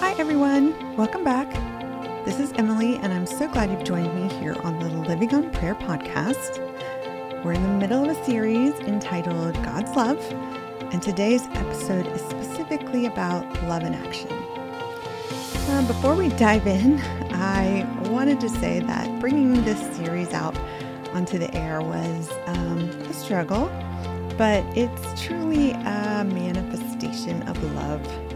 Hi, everyone. Welcome back. This is Emily, and I'm so glad you've joined me here on the Living on Prayer podcast. We're in the middle of a series entitled God's Love, and today's episode is specifically about love in action. Uh, before we dive in, I wanted to say that bringing this series out onto the air was um, a struggle, but it's truly a manifestation of love.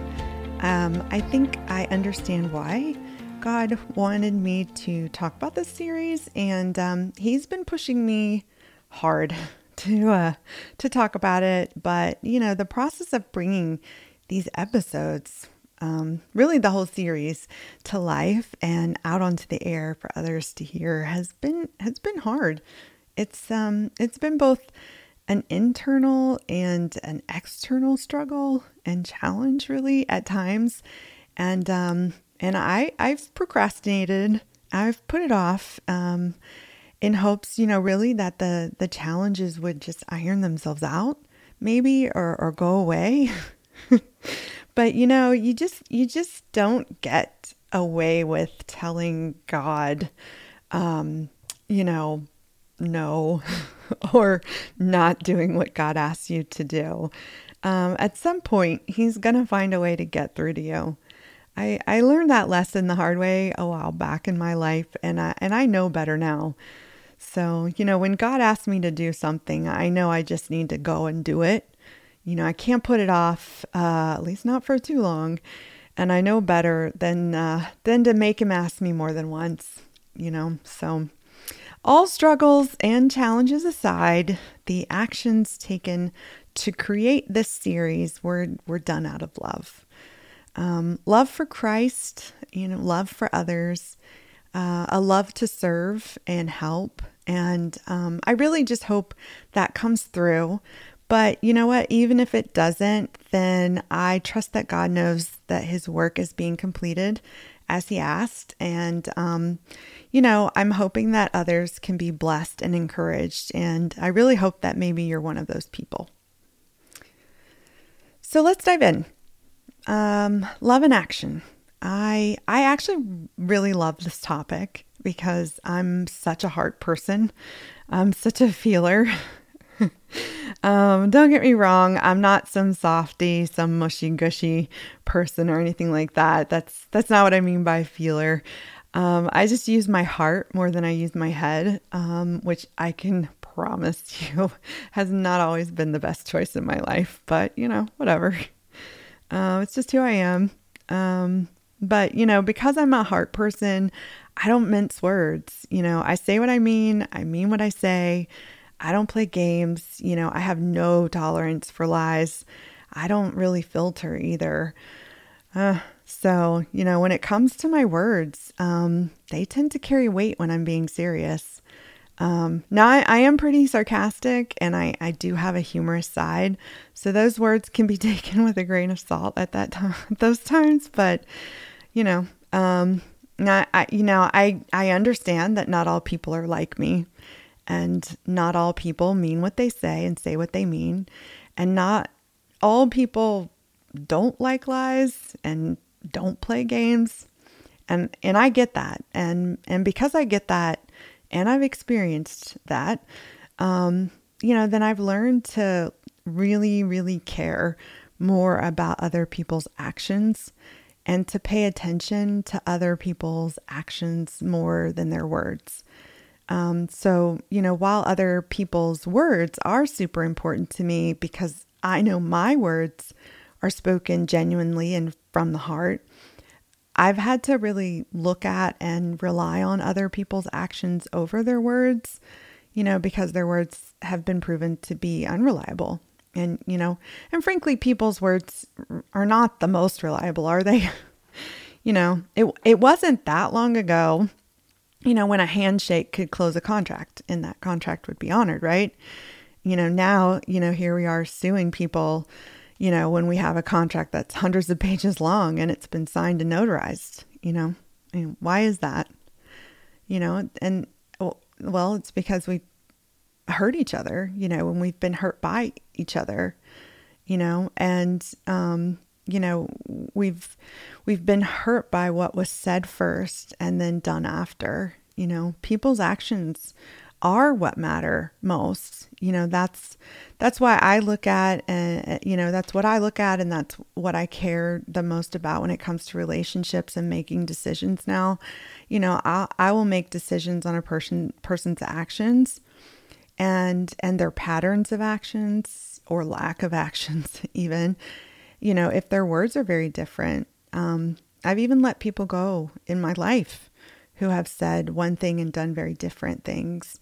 Um, I think I understand why God wanted me to talk about this series, and um, He's been pushing me hard to uh, to talk about it. But you know, the process of bringing these episodes, um, really the whole series, to life and out onto the air for others to hear has been has been hard. It's um it's been both an internal and an external struggle and challenge really at times. And um and i i've procrastinated. I've put it off um in hopes you know really that the the challenges would just iron themselves out maybe or or go away. But you know you just you just don't get away with telling god um you know no or not doing what God asks you to do. Um, at some point, He's going to find a way to get through to you. I, I learned that lesson the hard way a while back in my life, and I, and I know better now. So, you know, when God asks me to do something, I know I just need to go and do it. You know, I can't put it off, uh, at least not for too long. And I know better than uh, than to make him ask me more than once. You know, so all struggles and challenges aside, the actions taken to create this series were, were done out of love. Um, love for Christ, you know, love for others, uh, a love to serve and help. And um, I really just hope that comes through. But you know what? Even if it doesn't, then I trust that God knows that His work is being completed as He asked. And, um, you know, I'm hoping that others can be blessed and encouraged. And I really hope that maybe you're one of those people. So let's dive in. Um, love and action. I I actually really love this topic because I'm such a heart person. I'm such a feeler. um, don't get me wrong, I'm not some softy, some mushy gushy person or anything like that. That's that's not what I mean by feeler. Um, I just use my heart more than I use my head, um, which I can promise you has not always been the best choice in my life, but you know, whatever. Uh, it's just who I am. Um, but you know, because I'm a heart person, I don't mince words. You know, I say what I mean, I mean what I say. I don't play games. You know, I have no tolerance for lies. I don't really filter either. Uh, so, you know, when it comes to my words, um, they tend to carry weight when I'm being serious. Um, now, I, I, am pretty sarcastic and I, I do have a humorous side. So those words can be taken with a grain of salt at that time, those times. But, you know, um, I, I, you know, I, I understand that not all people are like me and not all people mean what they say and say what they mean. And not all people don't like lies and don't play games. And and I get that. And and because I get that and I've experienced that, um, you know, then I've learned to really, really care more about other people's actions and to pay attention to other people's actions more than their words. Um, so, you know, while other people's words are super important to me because I know my words are spoken genuinely and from the heart, I've had to really look at and rely on other people's actions over their words, you know, because their words have been proven to be unreliable. And, you know, and frankly, people's words are not the most reliable, are they? you know, it, it wasn't that long ago, you know, when a handshake could close a contract and that contract would be honored, right? You know, now, you know, here we are suing people you know, when we have a contract that's hundreds of pages long and it's been signed and notarized, you know, why is that? You know, and oh, well, it's because we hurt each other, you know, when we've been hurt by each other, you know, and, um, you know, we've we've been hurt by what was said first and then done after. You know, people's actions are what matter most. You know, that's that's why I look at and you know, that's what I look at and that's what I care the most about when it comes to relationships and making decisions now. You know, I I will make decisions on a person person's actions and and their patterns of actions or lack of actions even. You know, if their words are very different. Um I've even let people go in my life who have said one thing and done very different things.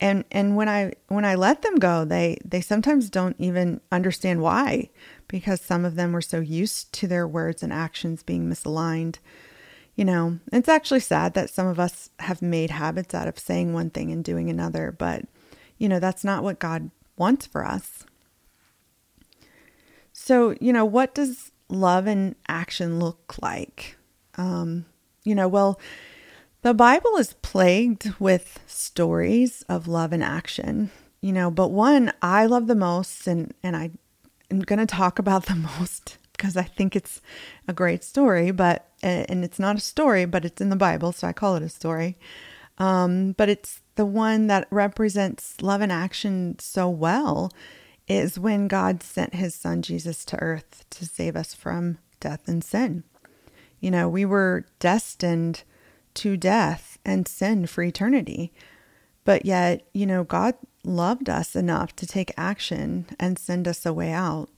And and when I when I let them go, they they sometimes don't even understand why because some of them were so used to their words and actions being misaligned. You know, it's actually sad that some of us have made habits out of saying one thing and doing another, but you know, that's not what God wants for us. So, you know, what does love and action look like? Um, you know, well, the Bible is plagued with stories of love and action, you know, but one I love the most and and I am going to talk about the most because I think it's a great story, but and it's not a story, but it's in the Bible, so I call it a story. Um, but it's the one that represents love and action so well is when God sent his son Jesus to earth to save us from death and sin. You know, we were destined to death and sin for eternity. But yet, you know, God loved us enough to take action and send us a way out.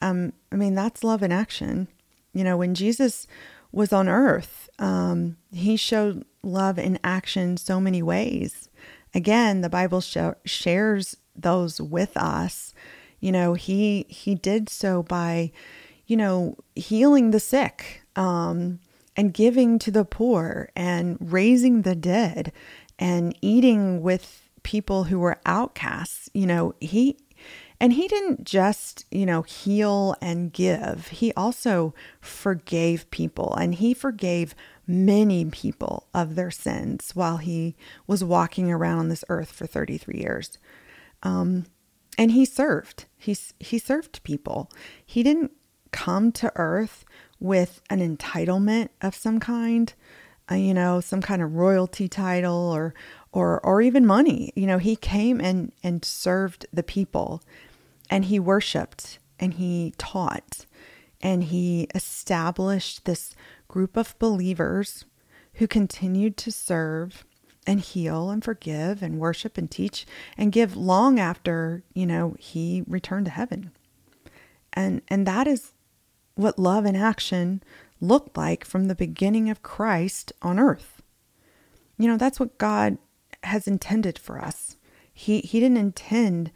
Um, I mean, that's love in action. You know, when Jesus was on earth, um, he showed love in action so many ways. Again, the Bible sh- shares those with us. You know, he he did so by, you know, healing the sick. Um, and giving to the poor and raising the dead and eating with people who were outcasts. You know, he and he didn't just, you know, heal and give. He also forgave people and he forgave many people of their sins while he was walking around on this earth for 33 years. Um, and he served. He, he served people. He didn't come to earth with an entitlement of some kind, uh, you know, some kind of royalty title or or or even money. You know, he came and and served the people and he worshiped and he taught and he established this group of believers who continued to serve and heal and forgive and worship and teach and give long after, you know, he returned to heaven. And and that is what love and action looked like from the beginning of Christ on earth. You know, that's what God has intended for us. He he didn't intend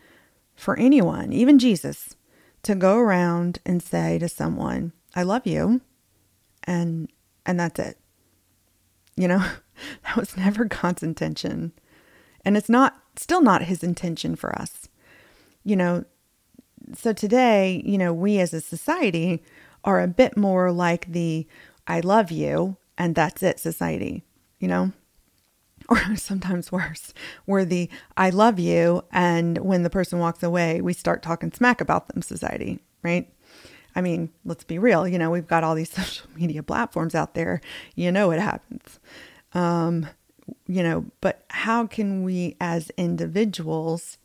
for anyone, even Jesus, to go around and say to someone, "I love you." And and that's it. You know, that was never God's intention. And it's not still not his intention for us. You know, so today, you know, we as a society are a bit more like the I love you and that's it society, you know? Or sometimes worse, where the I love you and when the person walks away, we start talking smack about them society, right? I mean, let's be real, you know, we've got all these social media platforms out there. You know it happens. Um, you know, but how can we as individuals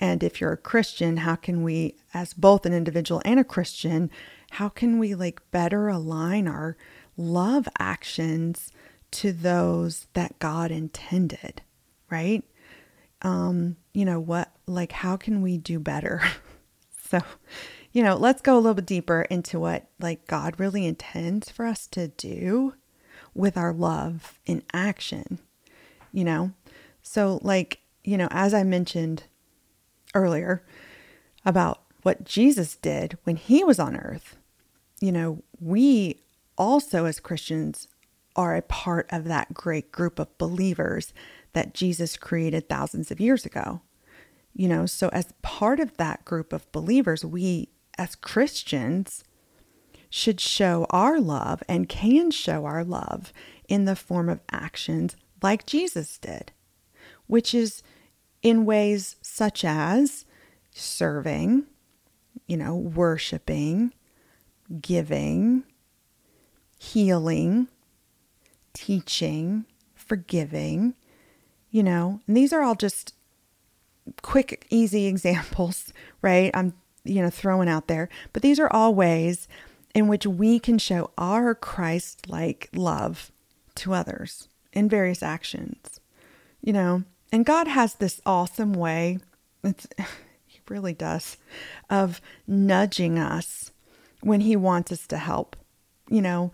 and if you're a Christian, how can we as both an individual and a Christian how can we like better align our love actions to those that God intended, right? Um, you know, what like how can we do better? so, you know, let's go a little bit deeper into what like God really intends for us to do with our love in action, you know? So, like, you know, as I mentioned earlier about what Jesus did when he was on earth, you know, we also as Christians are a part of that great group of believers that Jesus created thousands of years ago. You know, so as part of that group of believers, we as Christians should show our love and can show our love in the form of actions like Jesus did, which is in ways such as serving, you know, worshiping, giving, healing, teaching, forgiving, you know, and these are all just quick, easy examples, right? I'm, you know, throwing out there, but these are all ways in which we can show our Christ like love to others in various actions, you know, and God has this awesome way, it's, He really does, of nudging us when He wants us to help, you know,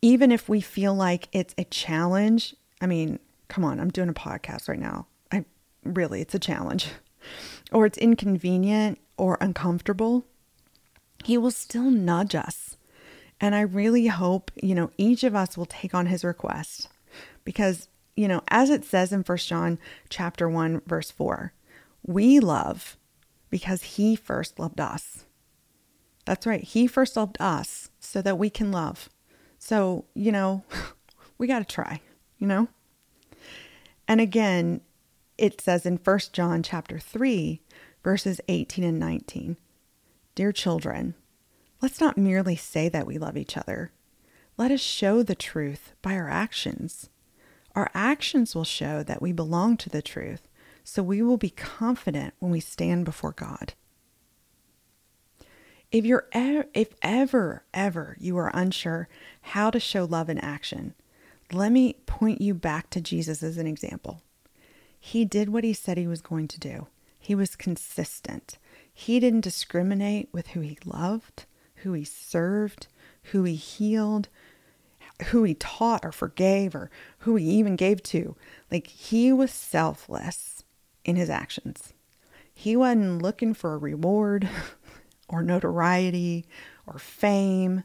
even if we feel like it's a challenge. I mean, come on, I'm doing a podcast right now. I really, it's a challenge, or it's inconvenient or uncomfortable. He will still nudge us. And I really hope, you know, each of us will take on his request because, you know, as it says in First John chapter 1 verse 4, we love because he first loved us. That's right. He first loved us so that we can love. So, you know, we got to try, you know? And again, it says in 1 John chapter 3, verses 18 and 19, Dear children, let's not merely say that we love each other. Let us show the truth by our actions. Our actions will show that we belong to the truth, so we will be confident when we stand before God. If you're if ever ever you are unsure how to show love in action, let me point you back to Jesus as an example. He did what he said he was going to do. He was consistent. He didn't discriminate with who he loved, who he served, who he healed, who he taught or forgave, or who he even gave to. Like he was selfless in his actions. He wasn't looking for a reward or notoriety or fame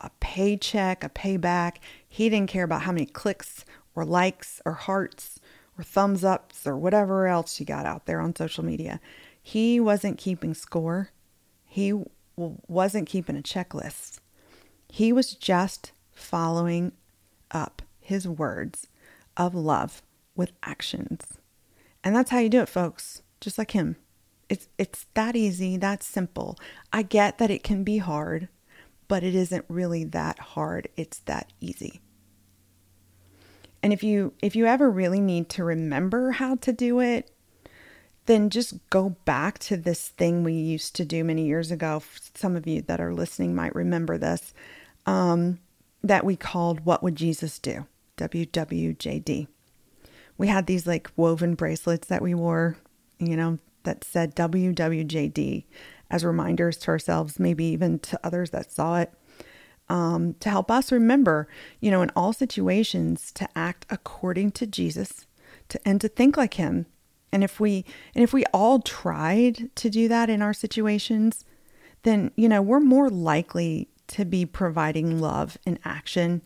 a paycheck, a payback. He didn't care about how many clicks or likes or hearts or thumbs ups or whatever else you got out there on social media. He wasn't keeping score. He wasn't keeping a checklist. He was just following up his words of love with actions. And that's how you do it, folks, just like him. It's it's that easy, that simple. I get that it can be hard but it isn't really that hard. It's that easy. And if you if you ever really need to remember how to do it, then just go back to this thing we used to do many years ago. Some of you that are listening might remember this. Um, that we called What Would Jesus Do? WWJD. We had these like woven bracelets that we wore, you know, that said WWJD as reminders to ourselves, maybe even to others that saw it, um, to help us remember, you know, in all situations to act according to Jesus, to and to think like Him. And if we and if we all tried to do that in our situations, then you know we're more likely to be providing love in action.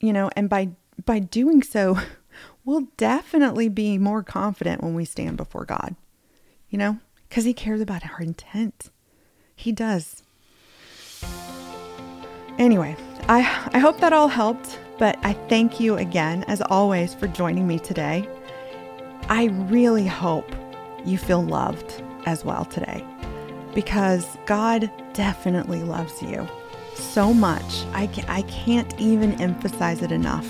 You know, and by by doing so, we'll definitely be more confident when we stand before God. You know, because he cares about our intent. He does. Anyway, I, I hope that all helped, but I thank you again, as always, for joining me today. I really hope you feel loved as well today because God definitely loves you so much. I, I can't even emphasize it enough,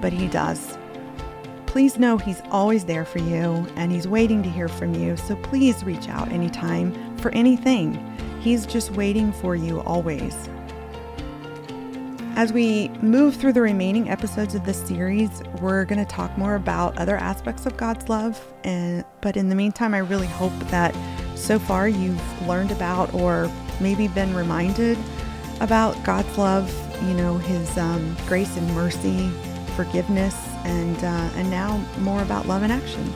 but He does. Please know He's always there for you and He's waiting to hear from you. So please reach out anytime for anything. He's just waiting for you always. As we move through the remaining episodes of this series, we're going to talk more about other aspects of God's love. And but in the meantime, I really hope that so far you've learned about or maybe been reminded about God's love, you know, His um, grace and mercy, forgiveness, and uh, and now more about love in action.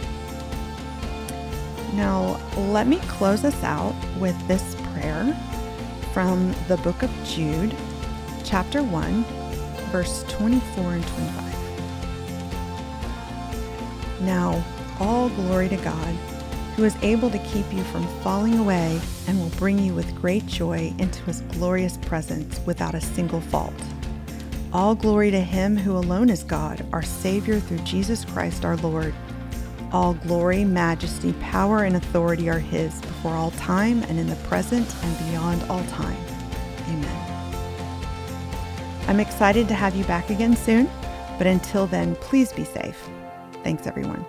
Now, let me close us out with this prayer from the book of Jude, chapter 1, verse 24 and 25. Now, all glory to God, who is able to keep you from falling away and will bring you with great joy into his glorious presence without a single fault. All glory to Him who alone is God, our Savior through Jesus Christ our Lord. All glory, majesty, power, and authority are His before all time and in the present and beyond all time. Amen. I'm excited to have you back again soon, but until then, please be safe. Thanks, everyone.